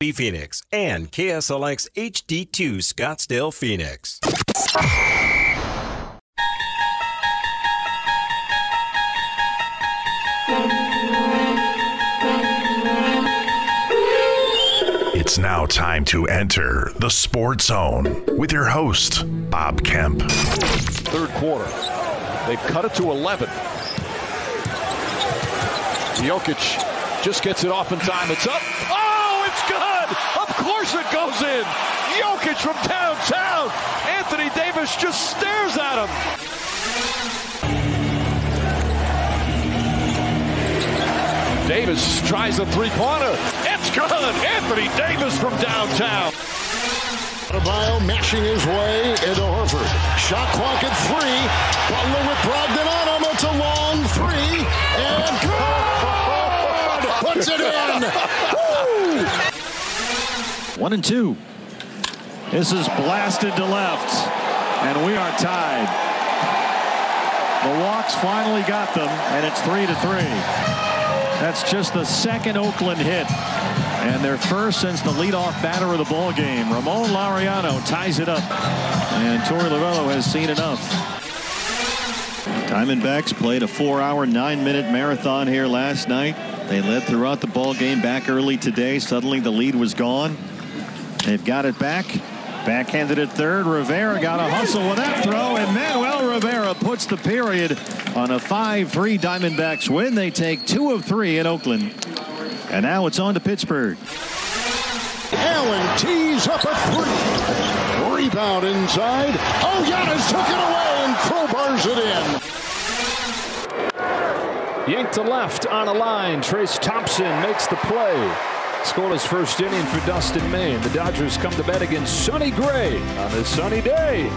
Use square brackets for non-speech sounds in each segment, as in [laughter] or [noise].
Phoenix and KSLX HD2 Scottsdale Phoenix. It's now time to enter the Sports Zone with your host, Bob Kemp. Third quarter. They've cut it to 11. Jokic just gets it off in time. It's up. Oh, good. Of course it goes in. Jokic from downtown. Anthony Davis just stares at him. Davis tries the three-pointer. It's good. Anthony Davis from downtown. Adebayo mashing his way into Horford. Shot clock at three. Butler with Brogdon on him. It's a long three. And good! Puts it in. [laughs] One and two. This is blasted to left. And we are tied. The Walks finally got them, and it's three to three. That's just the second Oakland hit. And their first since the leadoff batter of the ball game. Ramon Laureano ties it up. And Torey Lovullo has seen enough. Diamondbacks played a four-hour, nine-minute marathon here last night. They led throughout the ball game back early today. Suddenly the lead was gone. They've got it back. Backhanded at third. Rivera got a hustle with that throw, and Emmanuel Rivera puts the period on a 5-3 Diamondbacks win. They take two of three in Oakland. And now it's on to Pittsburgh. Allen tees up a three. Rebound inside. Oh, Giannis took it away and crowbars it in. Yanked to left on a line. Trayce Thompson makes the play. Scored his first inning for Dustin May. The Dodgers come to bat against Sonny Gray on this sunny day.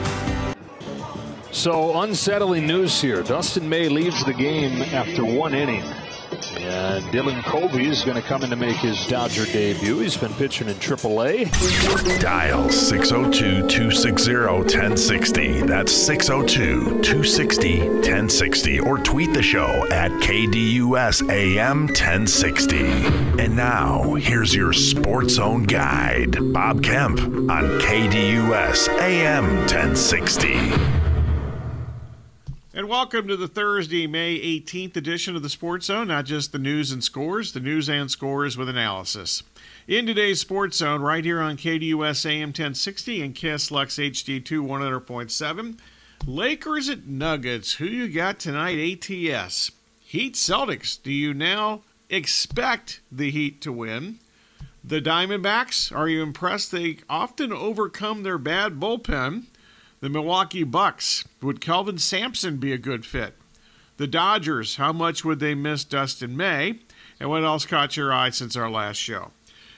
So unsettling news here. Dustin May leaves the game after one inning. And Dylan Covey is going to come in to make his Dodger debut. He's been pitching in AAA. Dial 602 260 1060. That's 602 260 1060. Or tweet the show at KDUS AM 1060. And now, here's your Sports Zone guide, Bob Kemp on KDUS AM 1060. And welcome to the Thursday, May 18th edition of the Sports Zone. Not just the news and scores, the news and scores with analysis. In today's Sports Zone, right here on KDUS AM 1060 and KSLX HD2 100.7, Lakers at Nuggets. Who you got tonight, ATS? Heat Celtics. Do you now expect the Heat to win? The Diamondbacks, are you impressed? They often overcome their bad bullpen. The Milwaukee Bucks, would Kelvin Sampson be a good fit? The Dodgers, how much would they miss Dustin May? And what else caught your eye since our last show?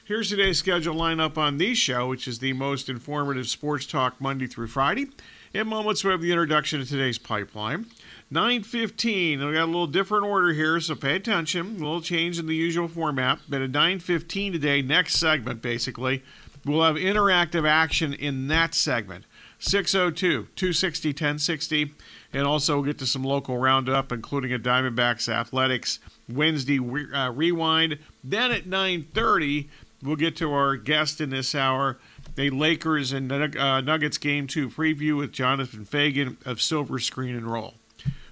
Here's today's schedule lineup on the show, which is the most informative sports talk Monday through Friday. In moments, we have the introduction to today's pipeline. 9.15, we got a little different order here, so pay attention. A little change in the usual format. But at 9.15 today, next segment, basically, we'll have interactive action in that segment. 602 260 1060. And also we'll get to some local roundup, including a Diamondbacks Athletics Wednesday uh, rewind. Then at 930, we'll get to our guest in this hour, a Lakers and uh, Nuggets Game 2 preview with Jonathan Faigen of Silver Screen and Roll.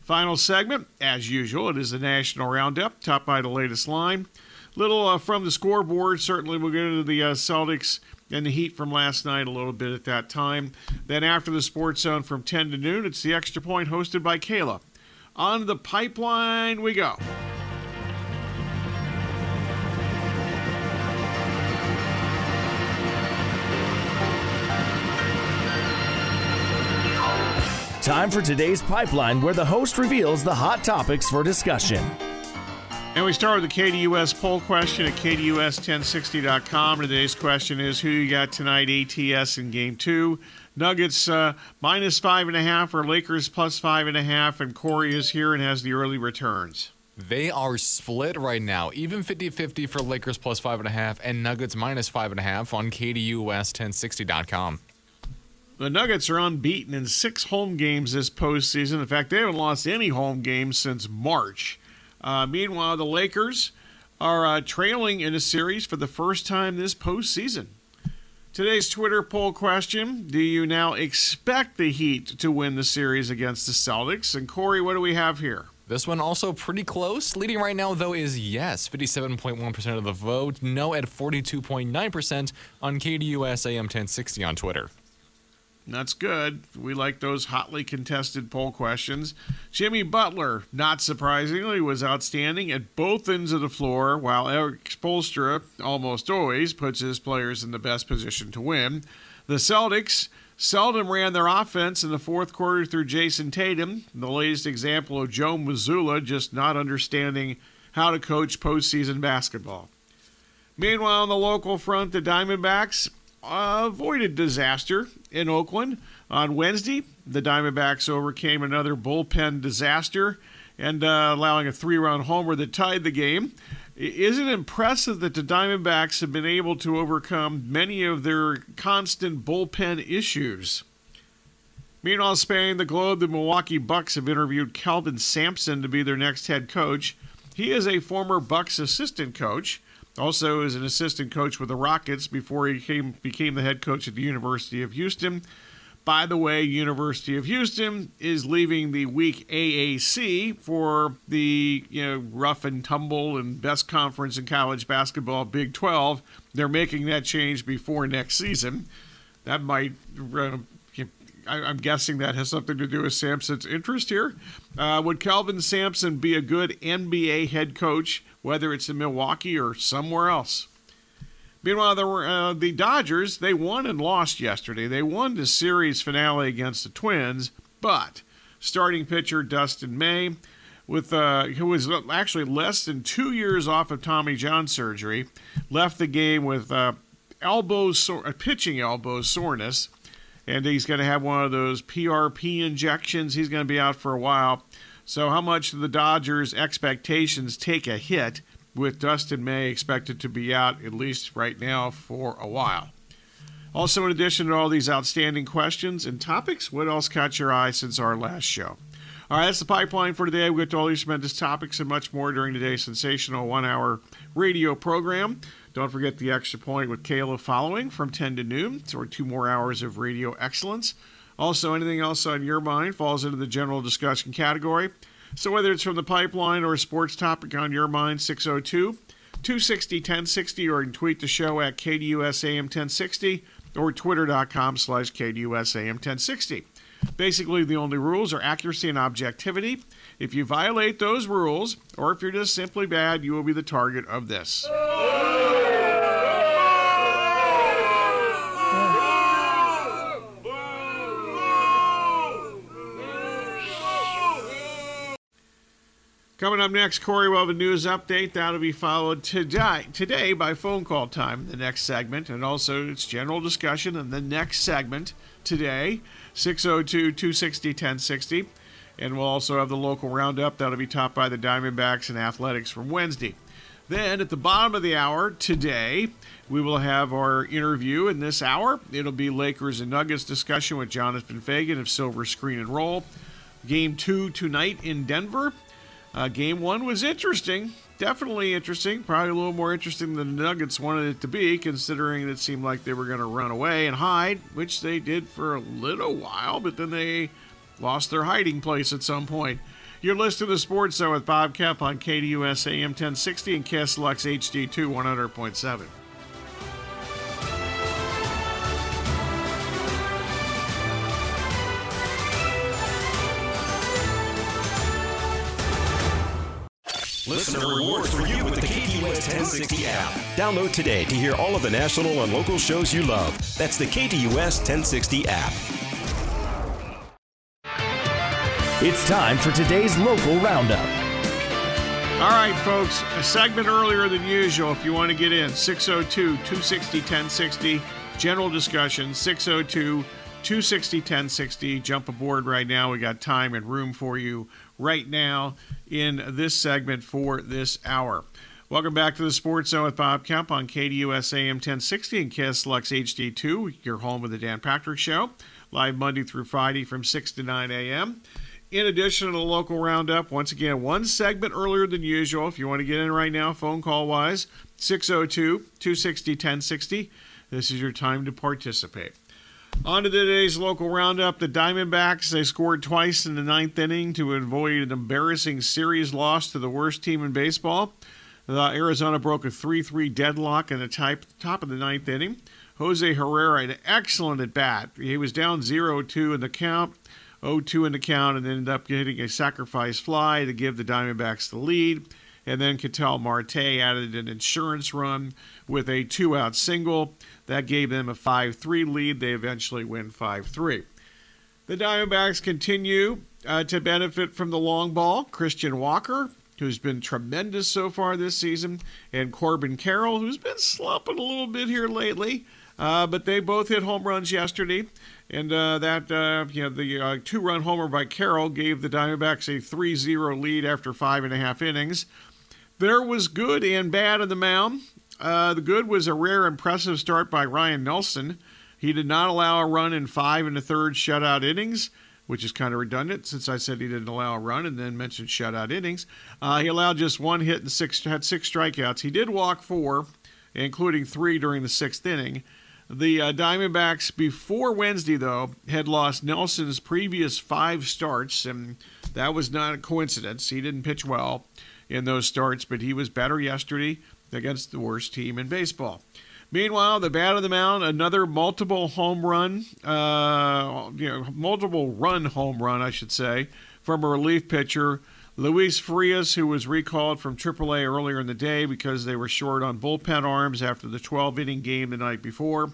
Final segment, as usual, it is the National Roundup, top by the latest line. Little uh, from the scoreboard, certainly we'll get into the uh, Celtics and the Heat from last night a little bit at that time. Then after the Sports Zone from 10 to noon, it's the Extra Point hosted by Kayla. On the pipeline we go. Time for today's pipeline, where the host reveals the hot topics for discussion. And we start with the KDUS poll question at KDUS1060.com. Today's question is who you got tonight, ATS in game two? Nuggets uh, minus five and a half or Lakers plus five and a half, and Corey is here and has the early returns. They are split right now, even 50 50 for Lakers plus five and a half and Nuggets minus five and a half on KDUS1060.com. The Nuggets are unbeaten in six home games this postseason. In fact, they haven't lost any home games since March. Uh, meanwhile, the Lakers are uh, trailing in a series for the first time this postseason. Today's Twitter poll question Do you now expect the Heat to win the series against the Celtics? And Corey, what do we have here? This one also pretty close. Leading right now, though, is yes, 57.1% of the vote. No at 42.9% on KDUS AM 1060 on Twitter. That's good. We like those hotly contested poll questions. Jimmy Butler, not surprisingly, was outstanding at both ends of the floor, while Erik Spoelstra almost always puts his players in the best position to win. The Celtics seldom ran their offense in the fourth quarter through Jayson Tatum, the latest example of Joe Mazzulla just not understanding how to coach postseason basketball. Meanwhile, on the local front, the Diamondbacks avoided disaster in Oakland. On Wednesday, the Diamondbacks overcame another bullpen disaster and uh, allowing a three run homer that tied the game. Is it impressive that the Diamondbacks have been able to overcome many of their constant bullpen issues? Meanwhile, spanning the globe, the Milwaukee Bucks have interviewed Kelvin Sampson to be their next head coach. He is a former Bucks assistant coach. Also, is an assistant coach with the Rockets before he came, became the head coach at the University of Houston. By the way, University of Houston is leaving the weak AAC for the you know rough and tumble and best conference in college basketball, Big 12. They're making that change before next season. That might. Uh, I'm guessing that has something to do with Sampson's interest here. Uh, would Kelvin Sampson be a good NBA head coach? Whether it's in Milwaukee or somewhere else. Meanwhile, the, uh, the Dodgers, they won and lost yesterday. They won the series finale against the Twins, but starting pitcher Dustin May, with uh, who was actually less than two years off of Tommy John surgery, left the game with uh, elbow pitching elbow soreness, and he's going to have one of those PRP injections. He's going to be out for a while. So, how much do the Dodgers' expectations take a hit with Dustin May expected to be out, at least right now, for a while? Also, in addition to all these outstanding questions and topics, what else caught your eye since our last show? All right, that's the pipeline for today. We'll get to all these tremendous topics and much more during today's sensational one hour radio program. Don't forget the extra point with Kayla following from 10 to noon. So, two more hours of radio excellence. Also, anything else on your mind falls into the general discussion category. So, whether it's from the pipeline or a sports topic on your mind, 602 260 1060, or you can tweet the show at KDUSAM 1060 or twitter.com slash KDUSAM 1060. Basically, the only rules are accuracy and objectivity. If you violate those rules, or if you're just simply bad, you will be the target of this. Coming up next, Corey will have a news update. That'll be followed today, today by phone call time, the next segment, and also it's general discussion in the next segment today, 602 260 1060. And we'll also have the local roundup. That'll be topped by the Diamondbacks and Athletics from Wednesday. Then at the bottom of the hour today, we will have our interview in this hour. It'll be Lakers and Nuggets discussion with Jonathan Faigen of Silver Screen and Roll. Game two tonight in Denver. Uh, game one was interesting, definitely interesting. Probably a little more interesting than the Nuggets wanted it to be, considering it seemed like they were going to run away and hide, which they did for a little while, but then they lost their hiding place at some point. You're listening to the Sports Zone with Bob Kemp on KDUS AM 1060 and KSLX HD2 100.7. Listener rewards for you with the KDUS 1060 app. Download today to hear all of the national and local shows you love. That's the KDUS 1060 app. It's time for today's local roundup. All right, folks, a segment earlier than usual if you want to get in. 602 260 1060, general discussion, 602 260 1060. Jump aboard right now. We got time and room for you right now in this segment for this hour. Welcome back to the Sports Zone with Bob Kemp on KDUS AM 1060 and KSLX HD2, your home with the Dan Patrick Show, live Monday through Friday from 6 to 9 a.m. In addition to the local roundup, once again, one segment earlier than usual. If you want to get in right now, phone call wise, 602 260 1060. This is your time to participate. On to today's local roundup. The Diamondbacks, they scored twice in the ninth inning to avoid an embarrassing series loss to the worst team in baseball. Uh, Arizona broke a 3 3 deadlock in the type, top of the ninth inning. Jose Herrera, an excellent at bat. He was down 0 2 in the count, 0 2 in the count, and ended up getting a sacrifice fly to give the Diamondbacks the lead. And then Ketel Marte added an insurance run with a two out single. That gave them a 5 3 lead. They eventually win 5 3. The Diamondbacks continue uh, to benefit from the long ball. Christian Walker, who's been tremendous so far this season, and Corbin Carroll, who's been slumping a little bit here lately. Uh, but they both hit home runs yesterday, and uh, that uh, you know the uh, two-run homer by Carroll gave the Diamondbacks a 3-0 lead after five and a half innings. There was good and bad on the mound. Uh, the good was a rare, impressive start by Ryne Nelson. He did not allow a run in five and a third shutout innings, which is kind of redundant since I said he didn't allow a run and then mentioned shutout innings. Uh, he allowed just one hit and six had six strikeouts. He did walk four, including three during the sixth inning. The uh, Diamondbacks before Wednesday, though, had lost Nelson's previous five starts, and that was not a coincidence. He didn't pitch well in those starts, but he was better yesterday against the worst team in baseball. Meanwhile, the bat of the mound, another multiple home run, uh, you know, multiple run home run, I should say, from a relief pitcher, Luis Frias, who was recalled from AAA earlier in the day because they were short on bullpen arms after the 12 inning game the night before.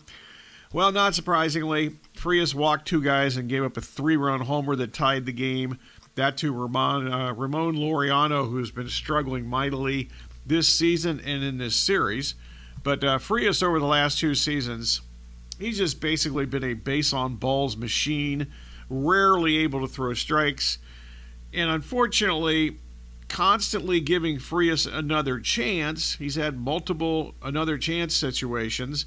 Well, not surprisingly, Frias walked two guys and gave up a three run homer that tied the game. That to Ramon, uh, Ramon Laureano, who's been struggling mightily this season and in this series. But uh, Frias, over the last two seasons, he's just basically been a base on balls machine, rarely able to throw strikes. And unfortunately, constantly giving Frias another chance, he's had multiple another chance situations,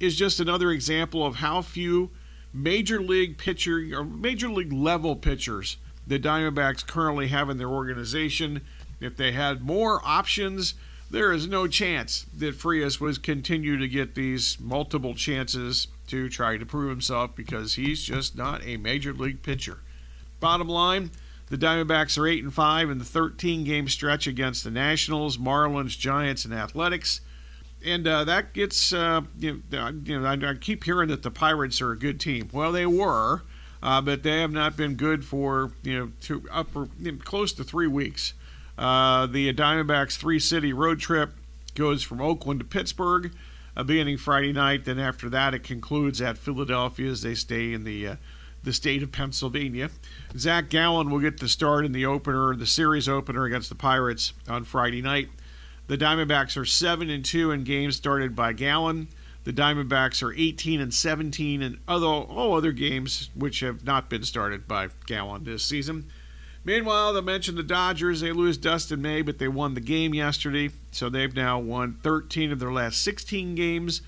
is just another example of how few major league pitcher or major league level pitchers the Diamondbacks currently have in their organization. If they had more options, there is no chance that Frias would continue to get these multiple chances to try to prove himself because he's just not a major league pitcher. Bottom line, the Diamondbacks are 8 and 5 in the 13 game stretch against the Nationals, Marlins, Giants, and Athletics. And uh, that gets, uh, you know, you know I, I, keep hearing that the Pirates are a good team. Well, they were, uh, but they have not been good for, you know, to upper, you know, close to three weeks. Uh, the Diamondbacks three city road trip goes from Oakland to Pittsburgh, uh, beginning Friday night. Then after that, it concludes at Philadelphia as they stay in the uh, the state of Pennsylvania. Zac Gallen will get the start in the opener, the series opener against the Pirates on Friday night. The Diamondbacks are seven and two in games started by Gallen. The Diamondbacks are 18 and 17 in other all other games which have not been started by Gallen this season. Meanwhile, they mentioned the Dodgers. They lose Dustin May, but they won the game yesterday, so they've now won 13 of their last 16 games,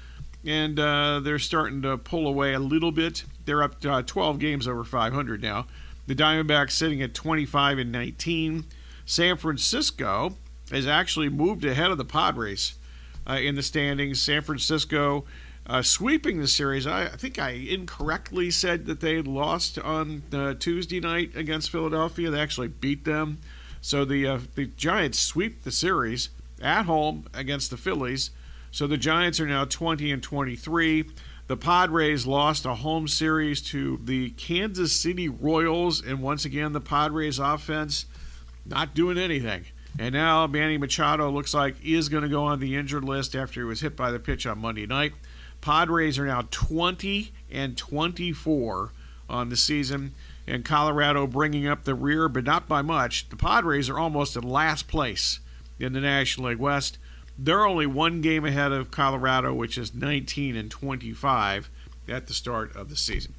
and uh, they're starting to pull away a little bit. They're up uh, 12 games over 500 now. The Diamondbacks sitting at 25 and 19. San Francisco has actually moved ahead of the Padres uh, in the standings. San Francisco uh, sweeping the series. I, I, think I incorrectly said that they lost on uh, Tuesday night against Philadelphia. They actually beat them. So the uh, the Giants sweep the series at home against the Phillies. So the Giants are now 20 and 23. The Padres lost a home series to the Kansas City Royals, and once again the Padres offense not doing anything. And now Manny Machado looks like is going to go on the injured list after he was hit by the pitch on Monday night. Padres are now 20 and 24 on the season, and Colorado bringing up the rear, but not by much. The Padres are almost in last place in the National League West. They're only one game ahead of Colorado, which is 19 and 25 at the start of the season.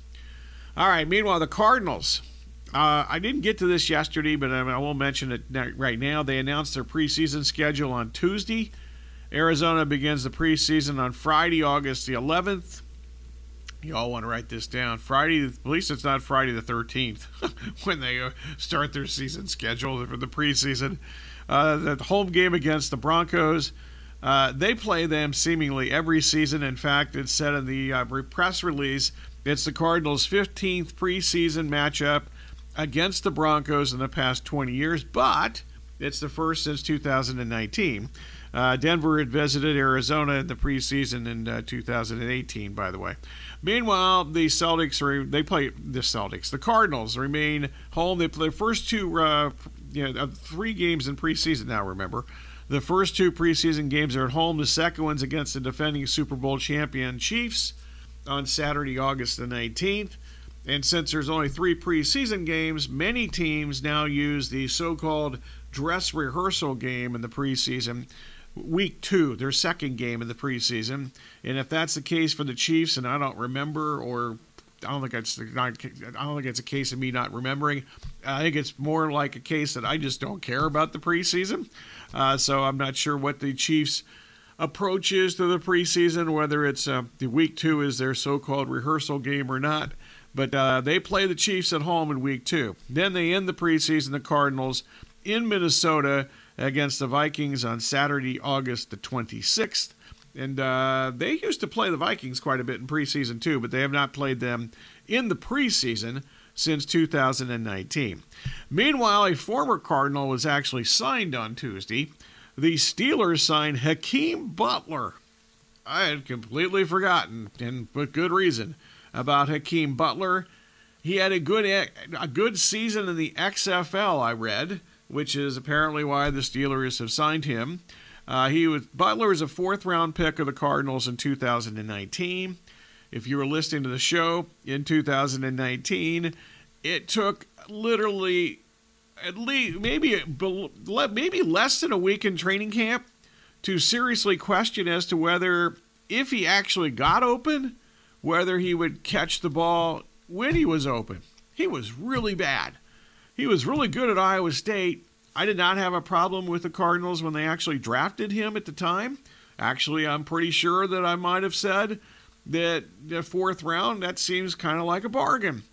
All right. Meanwhile, the Cardinals. Uh, I didn't get to this yesterday, but I will mention it right now. They announced their preseason schedule on Tuesday. Arizona begins the preseason on Friday, August the 11th. You all want to write this down. Friday, at least it's not Friday the 13th [laughs] when they uh, start their season schedule for the preseason. Uh, the home game against the Broncos. Uh, they play them seemingly every season. In fact, it's said in the uh, press release it's the Cardinals' 15th preseason matchup against the Broncos in the past 20 years, but it's the first since 2019. Uh, Denver had visited Arizona in the preseason in uh, 2018, by the way. Meanwhile, the Celtics are, they play the Celtics. The Cardinals remain home. They play the first two, uh, you know, three games in preseason now. Remember, the first two preseason games are at home. The second one's against the defending Super Bowl champion Chiefs on Saturday, August the 19th. And since there's only three preseason games, many teams now use the so called dress rehearsal game in the preseason week two, their second game in the preseason. And if that's the case for the Chiefs, and I don't remember, or I don't think it's not, I don't think it's a case of me not remembering. I think it's more like a case that I just don't care about the preseason. Uh, so I'm not sure what the Chiefs' approach is to the preseason, whether it's uh, the week two is their so-called rehearsal game or not. But uh, they play the Chiefs at home in week two. Then they end the preseason, the Cardinals in Minnesota against the Vikings on Saturday, August the 26th. And uh, they used to play the Vikings quite a bit in preseason too, but they have not played them in the preseason since 2019. Meanwhile, a former Cardinal was actually signed on Tuesday. The Steelers signed Hakeem Butler. I had completely forgotten, and with good reason, about Hakeem Butler. He had a good a good season in the XFL. I read which is apparently why the Steelers have signed him. Uh, he was Butler was a fourth round pick of the Cardinals in 2019. If you were listening to the show in 2019, it took literally at least maybe maybe less than a week in training camp to seriously question as to whether if he actually got open, whether he would catch the ball when he was open. He was really bad. He was really good at Iowa State. I did not have a problem with the Cardinals when they actually drafted him at the time. Actually, I'm pretty sure that I might have said that the fourth round, that seems kind of like a bargain.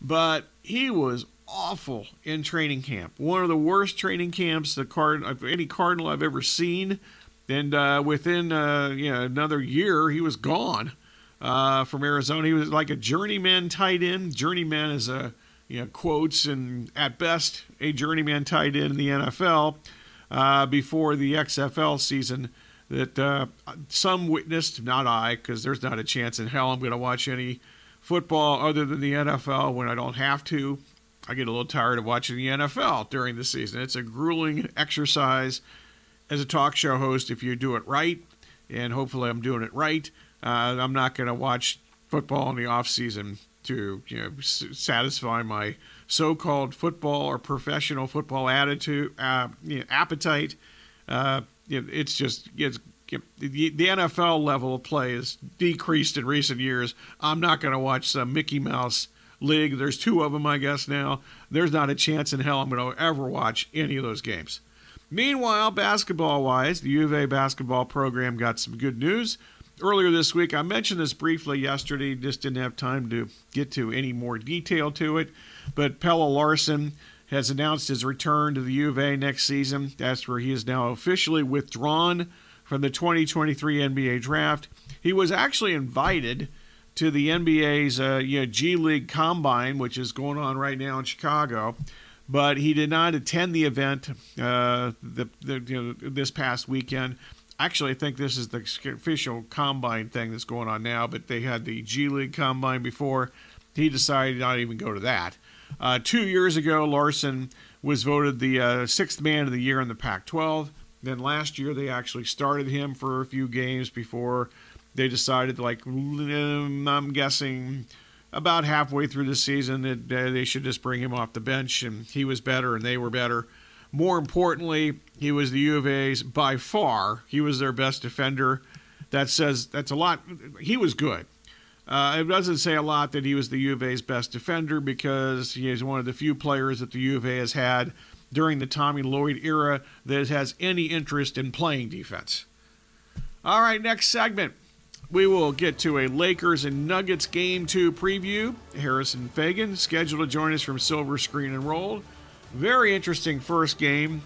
But he was awful in training camp. One of the worst training camps the card of any Cardinal I've ever seen. And uh, within uh, you know, another year, he was gone uh, from Arizona. He was like a journeyman tight end. Journeyman is a you know, quotes and at best a journeyman tight end in the NFL uh, before the XFL season that uh, some witnessed, not I, because there's not a chance in hell I'm going to watch any football other than the NFL when I don't have to. I get a little tired of watching the NFL during the season. It's a grueling exercise as a talk show host if you do it right, and hopefully I'm doing it right. Uh, I'm not going to watch football in the off season to you know satisfy my so-called football or professional football attitude uh, you know, appetite. Uh, it's just it's the, the NFL level of play has decreased in recent years. I'm not going to watch some Mickey Mouse league. There's two of them, I guess now. There's not a chance in hell I'm going to ever watch any of those games. Meanwhile, basketball wise, the U of A basketball program got some good news earlier this week. I mentioned this briefly yesterday, just didn't have time to get to any more detail to it. But Pelle Larsson has announced his return to the U of A next season. That's where he is now officially withdrawn from the 2023 NBA draft. He was actually invited to the NBA's uh, you know, G League Combine, which is going on right now in Chicago, but he did not attend the event uh, the, the, you know, this past weekend actually, I think this is the official combine thing that's going on now, but they had the G League combine before. He decided not even go to that. Uh, two years ago, Larsson was voted the uh, sixth man of the year in the Pac 12. Then last year, they actually started him for a few games before they decided, like, mm, I'm guessing about halfway through the season, that uh, they should just bring him off the bench, and he was better and they were better. More importantly, he was the U of A's by far. He was their best defender. That says that's a lot. He was good. Uh, it doesn't say a lot that he was the U of A's best defender because he is one of the few players that the U of A has had during the Tommy Lloyd era that has any interest in playing defense. All right, next segment. We will get to a Lakers and Nuggets game two preview. Harrison Faigen, scheduled to join us from Silver Screen and Roll. Very interesting first game.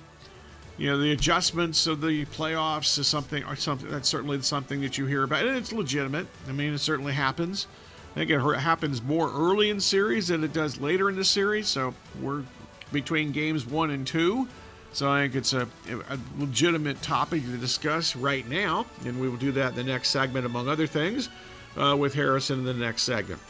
You know, the adjustments of the playoffs is something, something that's certainly something that you hear about, and it's legitimate. I mean, it certainly happens. I think it happens more early in series than it does later in the series. So we're between games one and two. So I think it's a, a, legitimate topic to discuss right now, and we will do that in the next segment, among other things, uh, with Harrison in the next segment.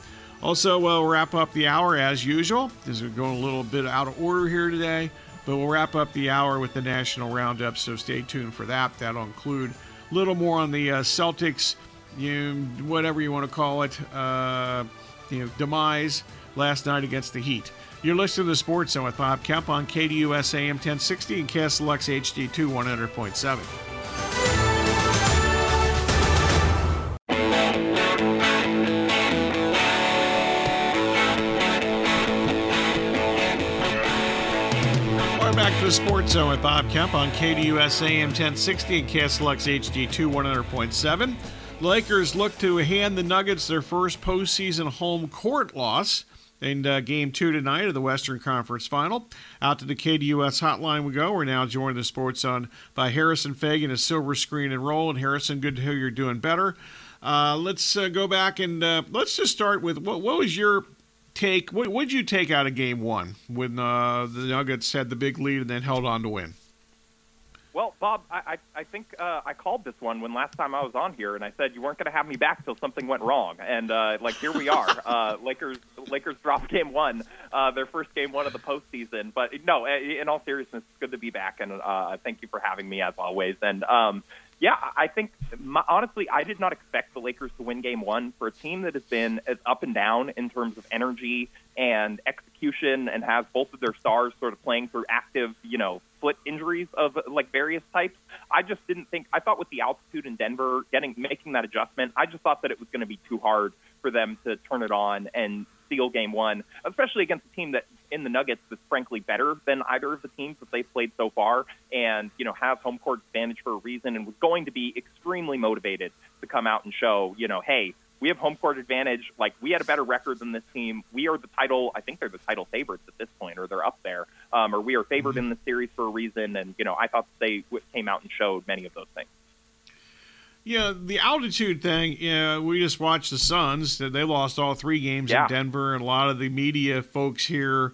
Also, we'll wrap up the hour as usual, This we're going a little bit out of order here today, but we'll wrap up the hour with the National Roundup, so stay tuned for that. That'll include a little more on the uh, Celtics, you whatever you want to call it, uh, you know, demise last night against the Heat. You're listening to Sports Zone with Bob Kemp on KDUS AM 1060 and KSLX HD2 100.7. Sports Zone with Bob Kemp on KDUS AM 1060 and KSLX HD2 100.7. Lakers look to hand the Nuggets their first postseason home court loss in uh, game two tonight of the Western Conference Final. Out to the KDUS hotline we go. We're now joined the Sports Zone by Harrison Faigen a silver screen and roll. And Harrison, good to hear you're doing better. Uh, let's uh, go back and uh, let's just start with what, what was your take? What would you take out of game one when uh, the Nuggets had the big lead and then held on to win? Well, Bob, I, I think uh, I called this one when last time I was on here, and I said you weren't going to have me back till something went wrong, and uh, like here we are. [laughs] uh, Lakers Lakers dropped game one, uh, their first game one of the postseason. But no, in all seriousness, it's good to be back, and uh, thank you for having me as always. And um, yeah, I think my, honestly, I did not expect the Lakers to win game one for a team that has been as up and down in terms of energy and execution, and has both of their stars sort of playing through active, you know foot injuries of like various types. I just didn't think. I thought with the altitude in Denver, getting making that adjustment, I just thought that it was going to be too hard for them to turn it on and steal game one, especially against a team that in the Nuggets is frankly better than either of the teams that they've played so far, and you know has home court advantage for a reason, and was going to be extremely motivated to come out and show, you know, hey, we have home court advantage. Like we had a better record than this team. We are the title. I think they're the title favorites at this point, or they're up there, um, or we are favored mm-hmm. in the series for a reason. And you know, I thought they came out and showed many of those things. Yeah, the altitude thing. Yeah, we just watched the Suns. They lost all three games yeah. in Denver, and a lot of the media folks here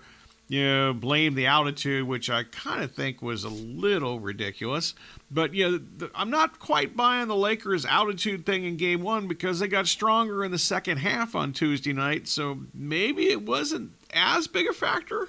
you know, blame the altitude, which I kind of think was a little ridiculous. But yeah, you know, I'm not quite buying the Lakers' altitude thing in Game One because they got stronger in the second half on Tuesday night. So maybe it wasn't as big a factor,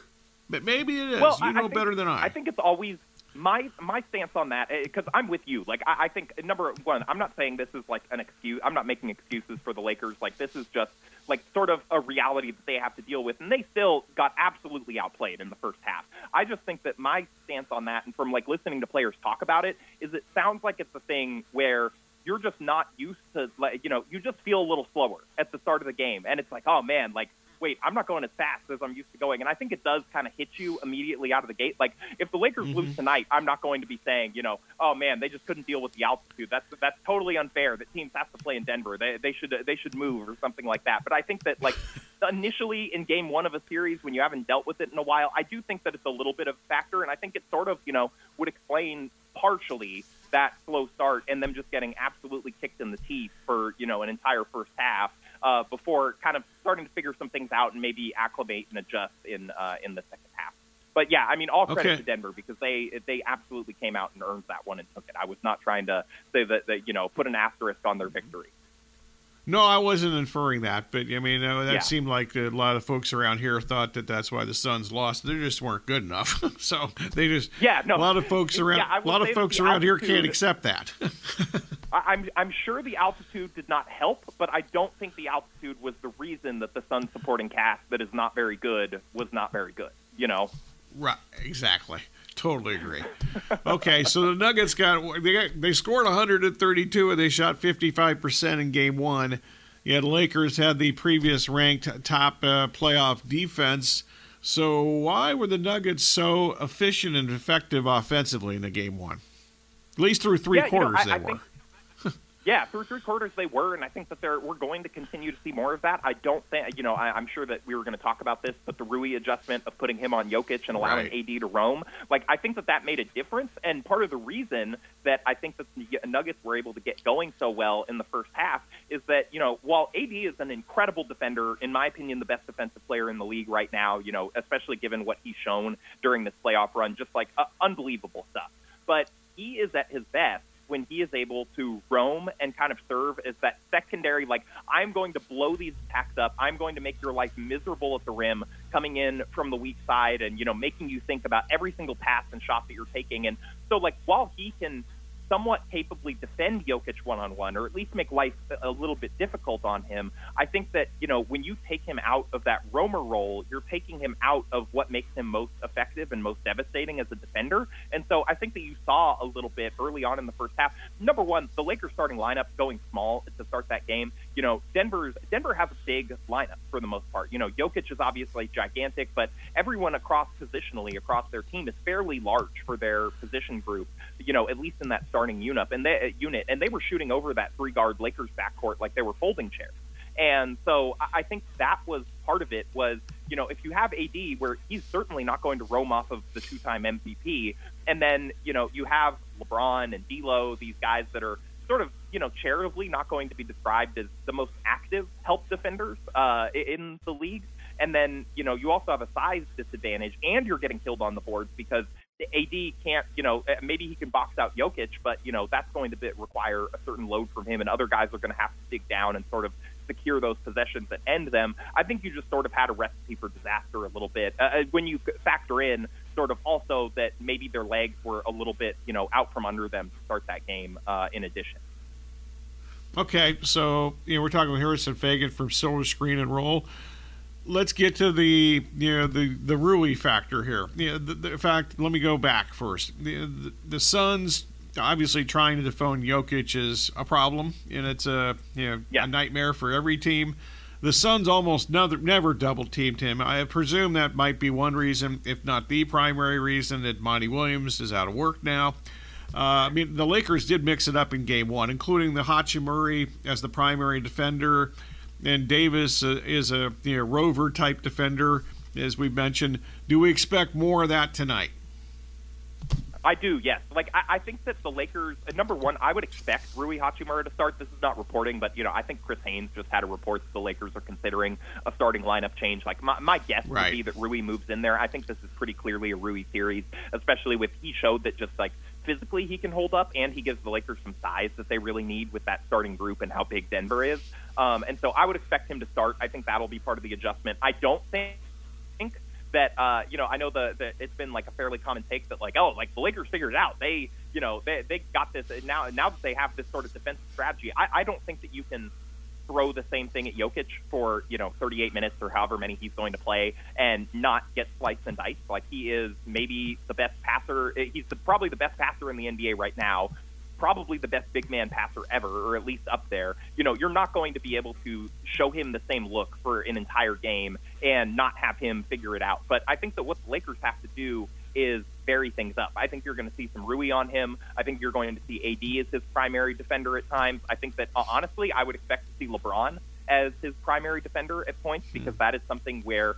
but maybe it is. Well, you know think, better than I. I think it's always my my stance on that because eh, I'm with you. Like I, I think number one, I'm not saying this is like an excuse. I'm not making excuses for the Lakers. Like this is just like sort of a reality that they have to deal with, and they still got absolutely outplayed in the first half. I just think that my stance on that, and from like listening to players talk about it, is it sounds like it's a thing where you're just not used to like you know you just feel a little slower at the start of the game, and it's like oh man, like wait, I'm not going as fast as I'm used to going. And I think it does kind of hit you immediately out of the gate. Like if the Lakers mm-hmm. lose tonight, I'm not going to be saying, you know, oh man, they just couldn't deal with the altitude. That's that's totally unfair. That teams have to play in Denver. They they should they should move or something like that. But I think that like [laughs] initially in game one of a series when you haven't dealt with it in a while, I do think that it's a little bit of a factor, and I think it sort of you know would explain partially that slow start and them just getting absolutely kicked in the teeth for you know an entire first half uh, before kind of starting to figure some things out and maybe acclimate and adjust in uh, in the second half. But yeah, I mean, all credit okay. to Denver because they they absolutely came out and earned that one and took it. I was not trying to say that, that you know put an asterisk on their victory. No, I wasn't inferring that, but I mean uh, that yeah. seemed like a lot of folks around here thought that that's why the Suns lost. They just weren't good enough, [laughs] so they just yeah. No, a lot of folks around yeah, a lot of folks around here can't accept that. [laughs] I'm I'm sure the altitude did not help, but I don't think the altitude was the reason that the Suns supporting cast that is not very good was not very good. You know, right? Exactly. Totally agree. Okay, so the Nuggets got they got, they scored 132 and they shot 55% in game 1. Yet Lakers had the previous ranked top uh, playoff defense. So why were the Nuggets so efficient and effective offensively in the game 1? At least through three yeah, quarters you know, I, they I were. Think, Yeah, through three quarters they were, and I think that they're, we're going to continue to see more of that. I don't think, you know, I, I'm sure that we were going to talk about this, but the Rui adjustment of putting him on Jokic and allowing Right. AD to roam, like I think that that made a difference. And part of the reason that I think that the Nuggets were able to get going so well in the first half is that, you know, while AD is an incredible defender, in my opinion, the best defensive player in the league right now, you know, especially given what he's shown during this playoff run, just like uh, unbelievable stuff. But he is at his best when he is able to roam and kind of serve as that secondary, like, I'm going to blow these attacks up. I'm going to make your life miserable at the rim, coming in from the weak side and, you know, making you think about every single pass and shot that you're taking. And so, like, while he can somewhat capably defend Jokic one on one, or at least make life a little bit difficult on him. I think that you know when you take him out of that roamer role, you're taking him out of what makes him most effective and most devastating as a defender. And so I think that you saw a little bit early on in the first half. Number one, the Lakers starting lineup going small to start that game. You know, Denver's Denver has a big lineup for the most part. You know, Jokic is obviously gigantic, but everyone across positionally across their team is fairly large for their position group. You know, at least in that starting unit, and they, unit, and they were shooting over that three guard Lakers backcourt like they were folding chairs. And so I think that was part of it was, you know, if you have AD where he's certainly not going to roam off of the two-time MVP, and then, you know, you have LeBron and D'Lo, these guys that are sort of, you know, charitably not going to be described as the most active help defenders uh, in the league. And then, you know, you also have a size disadvantage, and you're getting killed on the boards because the AD can't, you know, maybe he can box out Jokic, but you know that's going to be, require a certain load from him, and other guys are going to have to dig down and sort of secure those possessions and end them. I think you just sort of had a recipe for disaster a little bit uh, uh, when you factor in sort of also that maybe their legs were a little bit, you know, out from under them to start that game. Uh, in addition. Okay, so you know we're talking with Harrison Faigen from Silver Screen and Roll. Let's get to the you know the the Rui factor here. You know, the, the fact. Let me go back first. The, the the Suns obviously trying to defend Jokic is a problem, and it's a you know Yeah. a nightmare for every team. The Suns almost never, never double teamed him. I presume that might be one reason, if not the primary reason, that Monty Williams is out of work now. Uh, I mean, the Lakers did mix it up in game one, including the Hachimura as the primary defender, and Davis uh, is a you know, rover type defender, as we mentioned. Do we expect more of that tonight? I do, yes. Like I, I think that the Lakers, uh, number one, I would expect Rui Hachimura to start. This is not reporting, but you know, I think Chris Haynes just had a report that the Lakers are considering a starting lineup change. Like my, my guess Right. would be that Rui moves in there. I think this is pretty clearly a Rui series, especially with he showed that just like physically he can hold up, and he gives the Lakers some size that they really need with that starting group and how big Denver is. Um, and so I would expect him to start. I think that'll be part of the adjustment. I don't think think that uh, you know I know the, the it's been like a fairly common take that like oh like the Lakers figured it out. They you know they they got this and now now that they have this sort of defensive strategy I, I don't think that you can throw the same thing at Jokic for you know 38 minutes or however many he's going to play and not get sliced and diced. Like he is maybe the best passer he's the, probably the best passer in the NBA right now probably the best big man passer ever, or at least up there. You know, you're not going to be able to show him the same look for an entire game and not have him figure it out. But I think that what the Lakers have to do is vary things up. I think you're going to see some Rui on him. I think you're going to see AD as his primary defender at times. I think that uh, honestly, I would expect to see LeBron as his primary defender at points because that is something where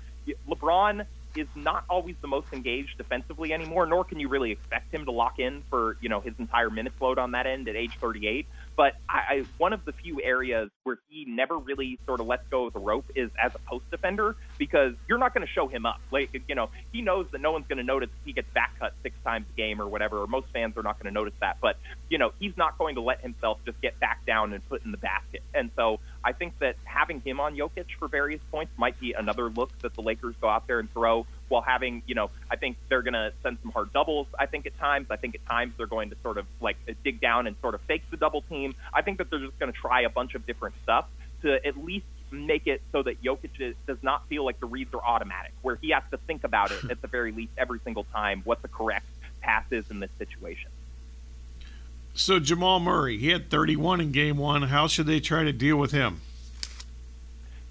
LeBron is not always the most engaged defensively anymore, nor can you really expect him to lock in for you know his entire minutes load on that end at age 38. But I, one of the few areas where he never really sort of lets go of the rope is as a post defender because you're not going to show him up. Like you know he knows that no one's going to notice he gets back cut six times a game or whatever. Or most fans are not going to notice that. But you know he's not going to let himself just get back down and put in the basket. And so I think that having him on Jokic for various points might be another look that the Lakers go out there and throw while having, you know, I think they're going to send some hard doubles. I think at times, I think at times they're going to sort of like uh, dig down and sort of fake the double team. I think that they're just going to try a bunch of different stuff to at least make it so that Jokic does not feel like the reads are automatic, where he has to think about it at the very least every single time what the correct pass is in this situation. So Jamal Murray, he had 31 in game one. How should they try to deal with him?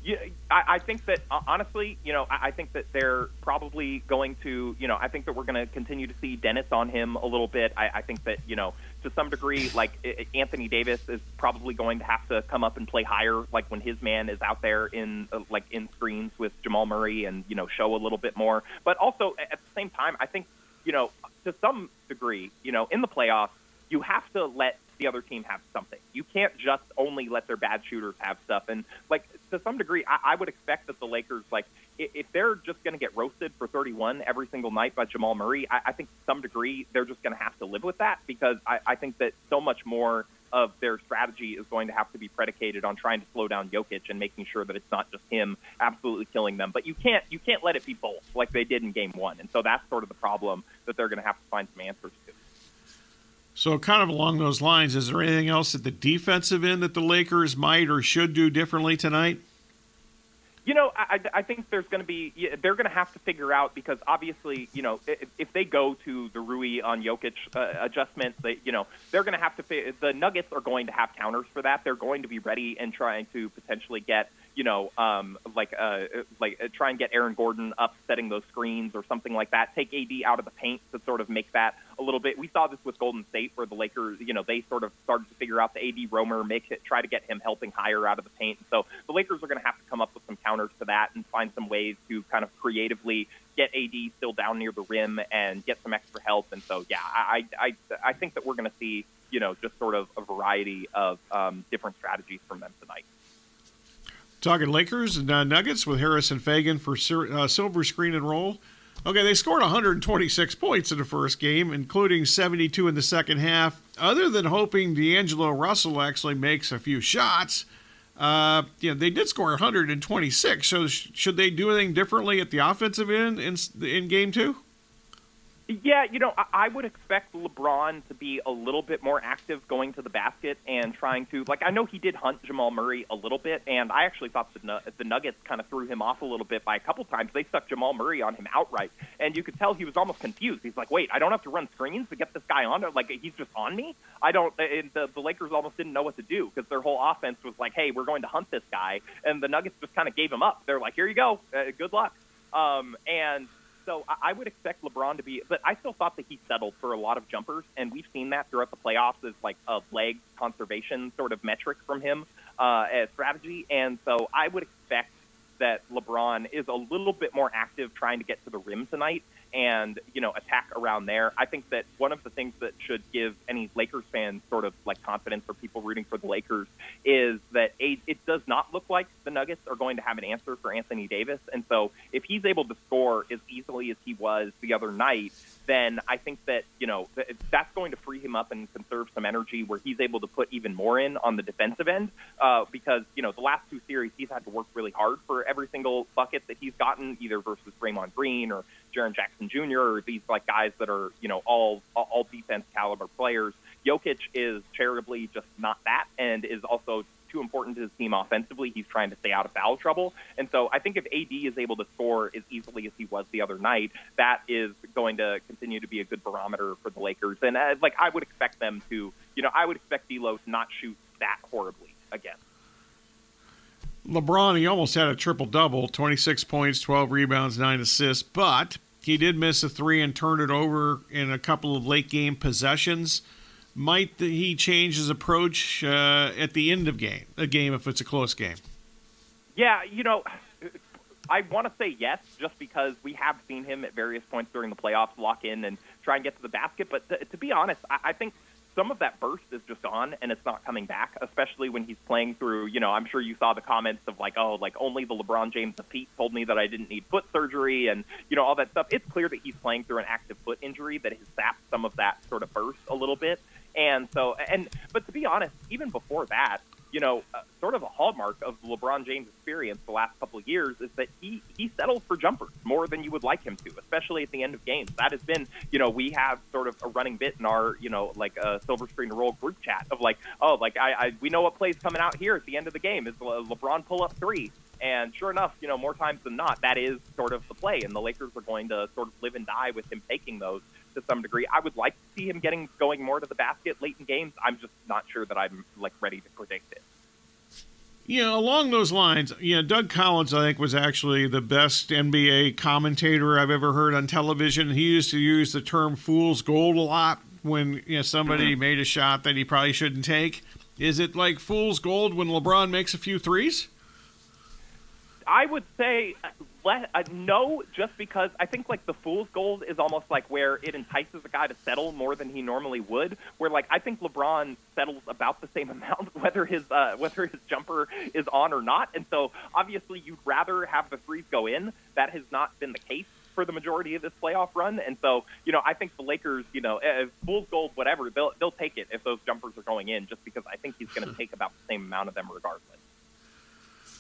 Yeah, I, I think that honestly, you know, I, I think that they're probably going to, you know, I think that we're going to continue to see Dennis on him a little bit. I, I think that, you know, to some degree, like Anthony Davis is probably going to have to come up and play higher, like when his man is out there in uh, like in screens with Jamal Murray and you know show a little bit more. But also at the same time, I think you know to some degree, you know, in the playoffs, you have to let the other team have something. You can't just only let their bad shooters have stuff. And like to some degree, I, I would expect that the Lakers, like if they're just going to get roasted for 31 every single night by Jamal Murray, I, I think to some degree they're just going to have to live with that because I, I think that so much more of their strategy is going to have to be predicated on trying to slow down Jokic and making sure that it's not just him absolutely killing them. But you can't you can't let it be both like they did in Game One, and so that's sort of the problem that they're going to have to find some answers to. So, kind of along those lines, is there anything else at the defensive end that the Lakers might or should do differently tonight? You know, I, I think there's going to be they're going to have to figure out because obviously, you know, if, if they go to the Rui on Jokic uh, adjustment, they, you know, they're going to have to. The Nuggets are going to have counters for that. They're going to be ready and trying to potentially get you know, um, like uh, like uh, try and get Aaron Gordon up setting those screens or something like that. Take AD out of the paint to sort of make that a little bit. We saw this with Golden State where the Lakers, you know, they sort of started to figure out the AD roamer, make it try to get him helping higher out of the paint. So the Lakers are going to have to come up with some counters to that and find some ways to kind of creatively get AD still down near the rim and get some extra help. And so, yeah, I I I think that we're going to see you know just sort of a variety of um, different strategies from them tonight. Talking Lakers and uh, Nuggets with Harrison Faigen for uh, silver screen and roll. Okay, they scored 126 points in the first game, including 72 in the second half. Other than hoping D'Angelo Russell actually makes a few shots, uh, you know, they did score 126. So sh- should they do anything differently at the offensive end in, in game two? Yeah, you know, I would expect LeBron to be a little bit more active going to the basket and trying to, like, I know he did hunt Jamal Murray a little bit, and I actually thought the, the Nuggets kind of threw him off a little bit by a couple times. They stuck Jamal Murray on him outright, and you could tell he was almost confused. He's like, wait, I don't have to run screens to get this guy on? Like, he's just on me? I don't, and the, the Lakers almost didn't know what to do because their whole offense was like, hey, we're going to hunt this guy, and the Nuggets just kind of gave him up. They're like, here you go, uh, good luck. Um, and so I would expect LeBron to be, but I still thought that he settled for a lot of jumpers, and we've seen that throughout the playoffs as like a leg conservation sort of metric from him uh, as strategy. And so I would expect that LeBron is a little bit more active trying to get to the rim tonight and you know attack around there. I think that one of the things that should give any Lakers fans sort of like confidence for people rooting for the Lakers is that it does not look like the Nuggets are going to have an answer for Anthony Davis, and so if he's able to score as easily as he was the other night, then I think that you know that's going to free him up and conserve some energy where he's able to put even more in on the defensive end uh, because you know the last two series he's had to work really hard for every single bucket that he's gotten either versus Draymond Green or Jaren Jackson Jr. or these like guys that are you know all all defense caliber players. Jokic is charitably just not that, and is also too important to his team offensively. He's trying to stay out of foul trouble, and so I think if AD is able to score as easily as he was the other night, that is going to continue to be a good barometer for the Lakers. And uh, like I would expect them to, you know, I would expect D'Lo to not shoot that horribly again. LeBron, he almost had a triple double 26 points, 12 rebounds, 9 assists, but he did miss a three and turn it over in a couple of late game possessions. Might he change his approach uh, at the end of game a game if it's a close game? Yeah, you know, I want to say yes, just because we have seen him at various points during the playoffs lock in and try and get to the basket. But to, to be honest, I, I think some of that burst is just gone and it's not coming back, especially when he's playing through, you know, I'm sure you saw the comments of like, oh, like only the LeBron James of feet told me that I didn't need foot surgery and, you know, all that stuff. It's clear that he's playing through an active foot injury that has sapped some of that sort of burst a little bit. And so, and, but to be honest, even before that, you know, uh, sort of a hallmark of LeBron James' experience the last couple of years is that he he settles for jumpers more than you would like him to, especially at the end of games. That has been, you know, we have sort of a running bit in our, you know, like a silver screen roll group chat of like, oh, like I, I we know what plays coming out here at the end of the game is Le- LeBron pull up three. And sure enough, you know, more times than not, that is sort of the play, and the Lakers are going to sort of live and die with him taking those to some degree. I would like to see him getting going more to the basket late in games. I'm just not sure that I'm like ready to predict it. You know, along those lines, you know, Doug Collins, I think, was actually the best NBA commentator I've ever heard on television. He used to use the term fool's gold a lot when you know somebody made a shot that he probably shouldn't take? Is it like fool's gold when LeBron makes a few threes? I would say uh, let, uh, no, just because I think like the fool's gold is almost like where it entices a guy to settle more than he normally would. Where like I think LeBron settles about the same [laughs] amount whether his uh, whether his jumper is on or not, and so obviously you'd rather have the threes go in. That has not been the case for the majority of this playoff run, and so you know I think the Lakers, you know, uh, fool's gold, whatever, they'll they'll take it if those jumpers are going in, just because I think he's going [laughs] to take about the same amount of them regardless.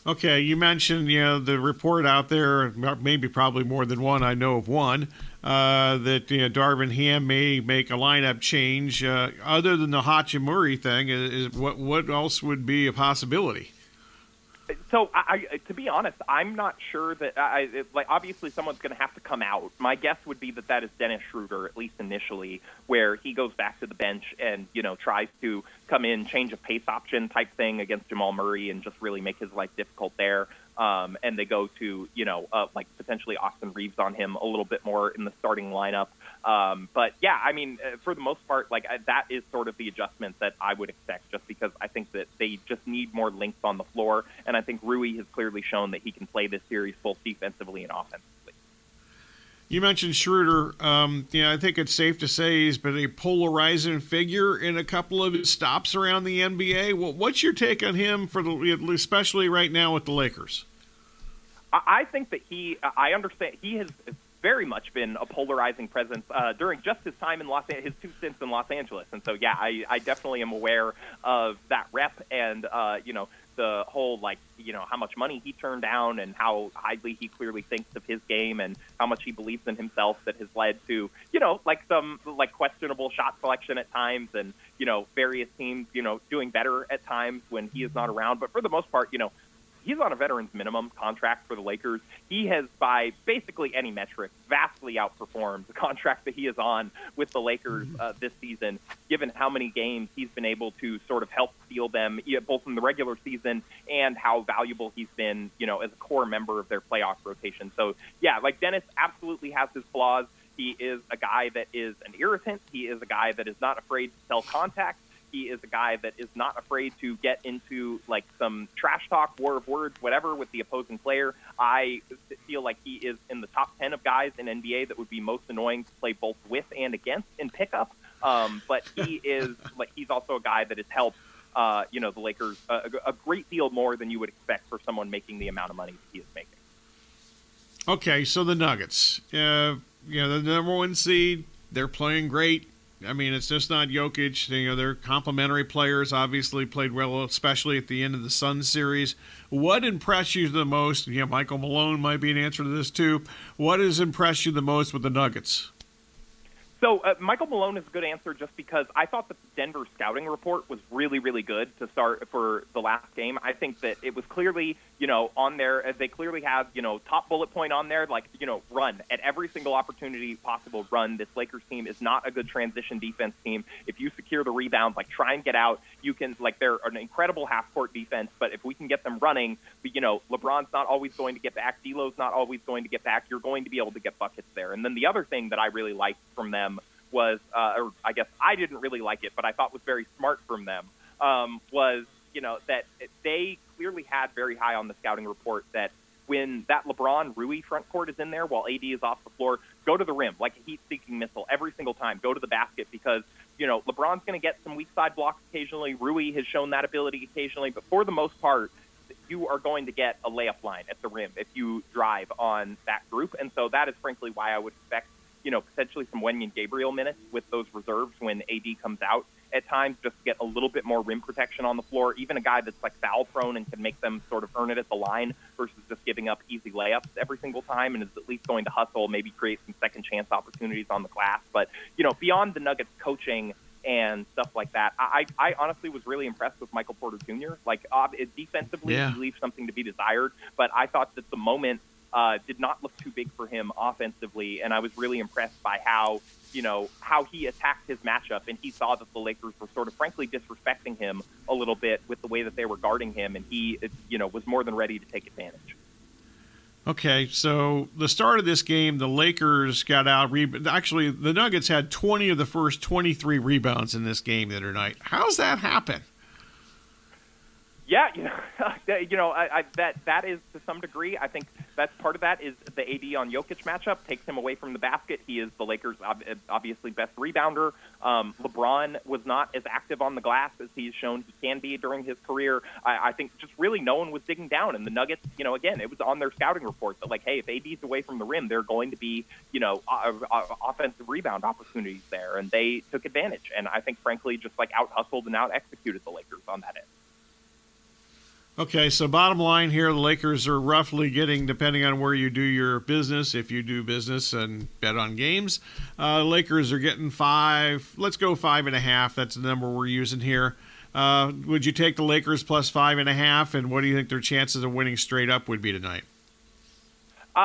Okay, you mentioned you know the report out there, maybe probably more than one. I know of one uh, that you know Darvin Ham may make a lineup change. Uh, other than the Hachimura thing, is, is, what what else would be a possibility? So I, I, to be honest, I'm not sure that I it, like. Obviously, someone's going to have to come out. My guess would be that that is Dennis Schroeder, at least initially, where he goes back to the bench and you know tries to come in, change a pace option type thing against Jamal Murray, and just really make his life difficult there. Um, and they go to you know uh, like potentially Austin Reaves on him a little bit more in the starting lineup. Um, but yeah, I mean, uh, for the most part, like that is sort of the adjustment that I would expect, just because I think that they just need more length on the floor, and I think Rui has clearly shown that he can play this series both defensively and offensively. You mentioned Schroeder. Um, yeah, I think it's safe to say he's been a polarizing figure in a couple of his stops around the NBA. Well, what's your take on him for the, especially right now with the Lakers? I think that he, I understand he has very much been a polarizing presence uh, during just his time in Los Angeles, his two stints in Los Angeles. And so, yeah, I, I definitely am aware of that rep and, uh, you know, the whole like you know how much money he turned down and how highly he clearly thinks of his game and how much he believes in himself that has led to you know like some like questionable shot selection at times and you know various teams you know doing better at times when he is not around but for the most part you know he's on a veterans minimum contract for the Lakers. He has, by basically any metric, vastly outperformed the [laughs] contract that he is on with the Lakers uh, this season, given how many games he's been able to sort of help steal them, both in the regular season and how valuable he's been, you know, as a core member of their playoff rotation. So, yeah, like Dennis absolutely has his flaws. He is a guy that is an irritant. He is a guy that is not afraid to sell contact he is a guy that is not afraid to get into like some trash talk, war of words, whatever with the opposing player. I feel like he is in the top 10 of guys in NBA that would be most annoying to play both with and against in pickup. Um, but he [laughs] is like he's also a guy that has helped uh, you know the Lakers a, a great deal more than you would expect for someone making the amount of money that he is making. Okay, so the Nuggets, uh, you know, the number one seed, they're playing great. I mean, it's just not Jokic. You know, they're complementary players. Obviously, played well, especially at the end of the Sun series. What impressed you the most? Yeah, Michael Malone might be an answer to this too. What has impressed you the most with the Nuggets? So uh, Michael Malone is a good answer just because I thought the Denver scouting report was really, really good to start for the last game. I think that it was clearly, you know, on there. As they clearly have, you know, top bullet point on there, like, you know, run at every single opportunity possible. Run. This Lakers team is not a good transition defense team. If you secure the rebounds, like try and get out, you can like they're an incredible half court defense. But if we can get them running, you know, LeBron's not always going to get back. D'Lo's not always going to get back. You're going to be able to get buckets there. And then the other thing that I really liked from them was, uh, or I guess I didn't really like it, but I thought was very smart from them, um, was, you know, that they clearly had very high on the scouting report that when that LeBron Rui front court is in there while AD is off the floor, go to the rim like a heat seeking missile every single time. Go to the basket because, you know, LeBron's going to get some weak side blocks occasionally. Rui has shown that ability occasionally, but for the most part, you are going to get a layup line at the rim if you drive on that group. And so that is frankly why I would expect you know, potentially some Wenyen Gabriel minutes with those reserves when AD comes out at times just to get a little bit more rim protection on the floor. Even a guy that's like foul prone and can make them sort of earn it at the line versus just giving up easy layups every single time and is at least going to hustle, maybe create some second chance opportunities on the glass. But, you know, beyond the Nuggets coaching and stuff like that, I, I honestly was really impressed with Michael Porter Jr. Like, uh, defensively, yeah. he leaves something to be desired, but I thought that the moment uh, did not look too big for him offensively, and I was really impressed by how you know how he attacked his matchup, and he saw that the Lakers were sort of frankly disrespecting him a little bit with the way that they were guarding him, and he you know was more than ready to take advantage. Okay, so the start of this game, the Lakers got out. Actually, the Nuggets had 20 of the first 23 rebounds in this game the other night. How's that happen? Yeah, you know, [laughs] you know, I, I, that that is to some degree. I think that's part of that is the AD on Jokic matchup takes him away from the basket. He is the Lakers' obviously best rebounder. Um, LeBron was not as active on the glass as he's shown he can be during his career. I, I think just really no one was digging down, and the Nuggets, you know, again, it was on their scouting report that like, hey, if AD's away from the rim, there are going to be, you know, uh, uh, offensive rebound opportunities there, and they took advantage. And I think, frankly, just like out hustled and out executed the Lakers on that end. Okay, so bottom line here, the Lakers are roughly getting, depending on where you do your business, if you do business and bet on games, uh, Lakers are getting five. Let's go five and a half. That's the number we're using here. Uh, would you take the Lakers plus five and a half? And what do you think their chances of winning straight up would be tonight?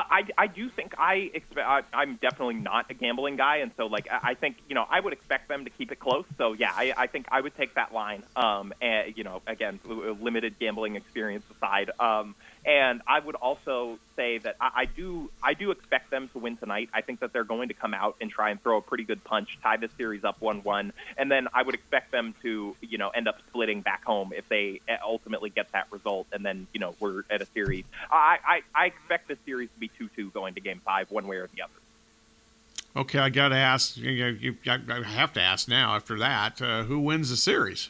I, I do think I expect. I, I'm definitely not a gambling guy, and so like I, I think you know I would expect them to keep it close. So yeah, I, I think I would take that line. Um, and you know, again, limited gambling experience aside, um, and I would also say that I, I do I do expect them to win tonight. I think that they're going to come out and try and throw a pretty good punch, tie this series up one-one, and then I would expect them to you know end up splitting back home if they eh, ultimately get that result, and then you know we're at a series. I I, I expect this series to be two-two going to Game Five, one way or the other. Okay, I got to ask. You, you, I have to ask now. After that, uh, who wins the series?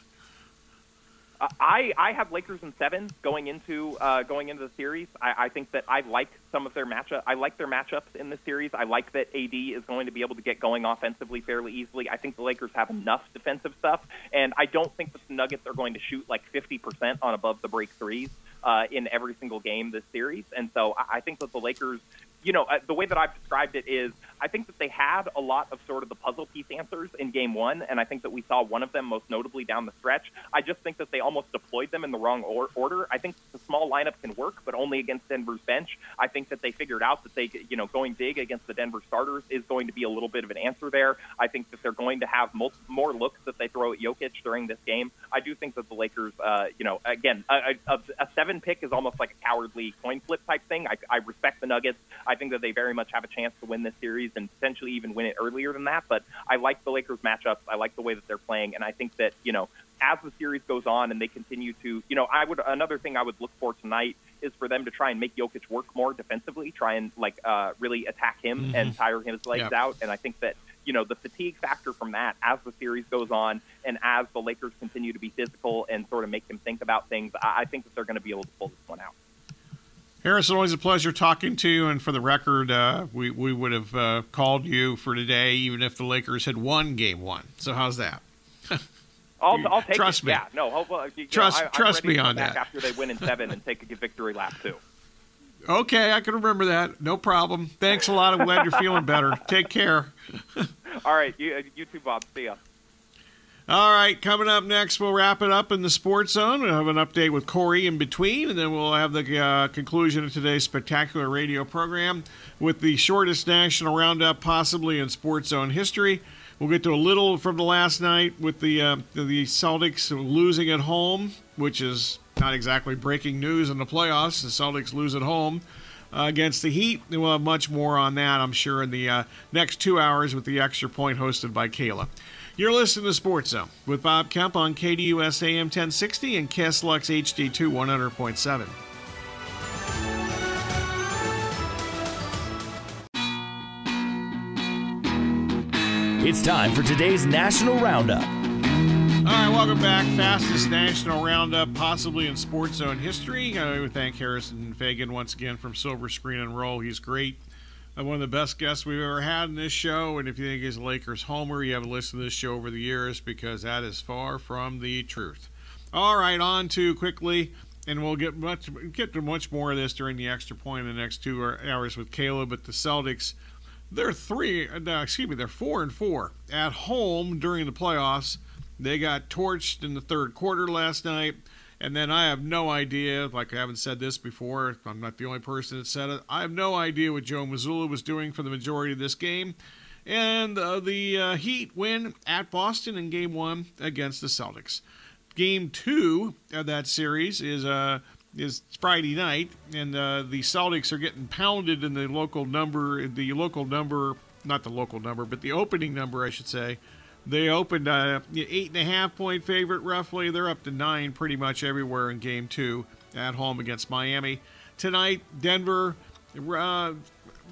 I I have Lakers in seven going into uh, going into the series. I, I think that I like some of their matchup. I like their matchups in this series. I like that AD is going to be able to get going offensively fairly easily. I think the Lakers have enough defensive stuff, and I don't think that the Nuggets are going to shoot like 50% on above the break threes uh, in every single game this series. And so I, I think that the Lakers you know, uh, the way that I've described it is I think that they had a lot of sort of the puzzle piece answers in game one, and I think that we saw one of them most notably down the stretch. I just think that they almost deployed them in the wrong or- order. I think the small lineup can work, but only against Denver's bench. I think that they figured out that they, you know, going big against the Denver starters is going to be a little bit of an answer there. I think that they're going to have more looks that they throw at Jokic during this game. I do think that the Lakers, uh, you know, again, a, a, a seven pick is almost like a cowardly coin flip type thing. I, I respect the Nuggets. I think that they very much have a chance to win this series and potentially even win it earlier than that. But I like the Lakers matchups. I like the way that they're playing, and I think that you know as the series goes on and they continue to, you know, I would another thing I would look for tonight is for them to try and make Jokic work more defensively, try and like uh, really attack him mm-hmm. and tire his legs yeah. out. And I think that you know the fatigue factor from that as the series goes on and as the Lakers continue to be physical and sort of make him think about things, I, I think that they're going to be able to pull this one out. Harrison, always a pleasure talking to you. And for the record, uh, we, we would have uh, called you for today even if the Lakers had won game one. So, how's that? [laughs] I'll, I'll take trust it. Me. Yeah, no, hope, uh, trust know, I, trust me on that. After they win in seven and take a [laughs] victory lap too. Okay, I can remember that. No problem. Thanks a lot. I'm glad you're feeling better. Take care. [laughs] All right, you, you too, Bob. See ya. All right, coming up next, we'll wrap it up in the Sports Zone. We'll have an update with Corey in between, and then we'll have the uh, conclusion of today's spectacular radio program with the shortest national roundup possibly in Sports Zone history. We'll get to a little from the last night with the uh, the Celtics losing at home, which is not exactly breaking news in the playoffs. The Celtics lose at home. Uh, against the Heat. And we'll have much more on that, I'm sure, in the uh, next two hours with the extra point hosted by Kayla. You're listening to Sports Zone with Bob Kemp on KDUS AM 1060 and KSLUX HD2 100.7. It's time for today's National Roundup. All right, welcome back. Fastest national roundup possibly in Sports Zone history. I would thank Harrison Faigen once again from Silver Screen and Roll. He's great Uh, one of the best guests we've ever had in this show. And if you think he's a Lakers homer, you haven't listened to this show over the years because that is far from the truth. All right, on to quickly, and we'll get much get to much more of this during the extra point in the next two hours with Caleb. But the Celtics, they're three, excuse me, they're four and four at home during the playoffs. They got torched in the third quarter last night. And then I have no idea, like I haven't said this before, I'm not the only person that said it. I have no idea what Joe Mazzulla was doing for the majority of this game. And uh, the uh, Heat win at Boston in game one against the Celtics. Game two of that series is uh, is Friday night, and uh, the Celtics are getting pounded in the local number. The local number, not the local number, but the opening number, I should say. They opened a eight and a half point favorite, roughly. They're up to nine pretty much everywhere in Game Two at home against Miami tonight. Denver, uh,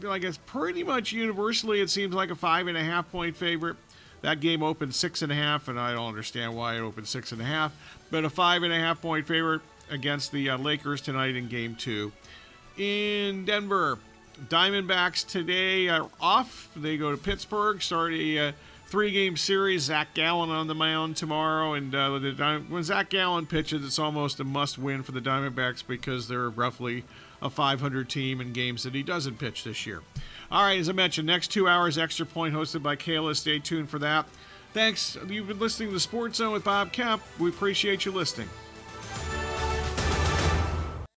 I guess pretty much universally, it seems like a five and a half point favorite. That game opened six and a half, and I don't understand why it opened six and a half, but a five and a half point favorite against the uh, Lakers tonight in Game Two. In Denver, Diamondbacks today are off. They go to Pittsburgh, start a uh, three-game series. Zac Gallen on the mound tomorrow, and uh, when Zac Gallen pitches, it's almost a must-win for the Diamondbacks because they're roughly a 500 team in games that he doesn't pitch this year. All right, as I mentioned, next two hours, Extra Point hosted by Kayla. Stay tuned for that. Thanks. You've been listening to the Sports Zone with Bob Kemp. We appreciate you listening.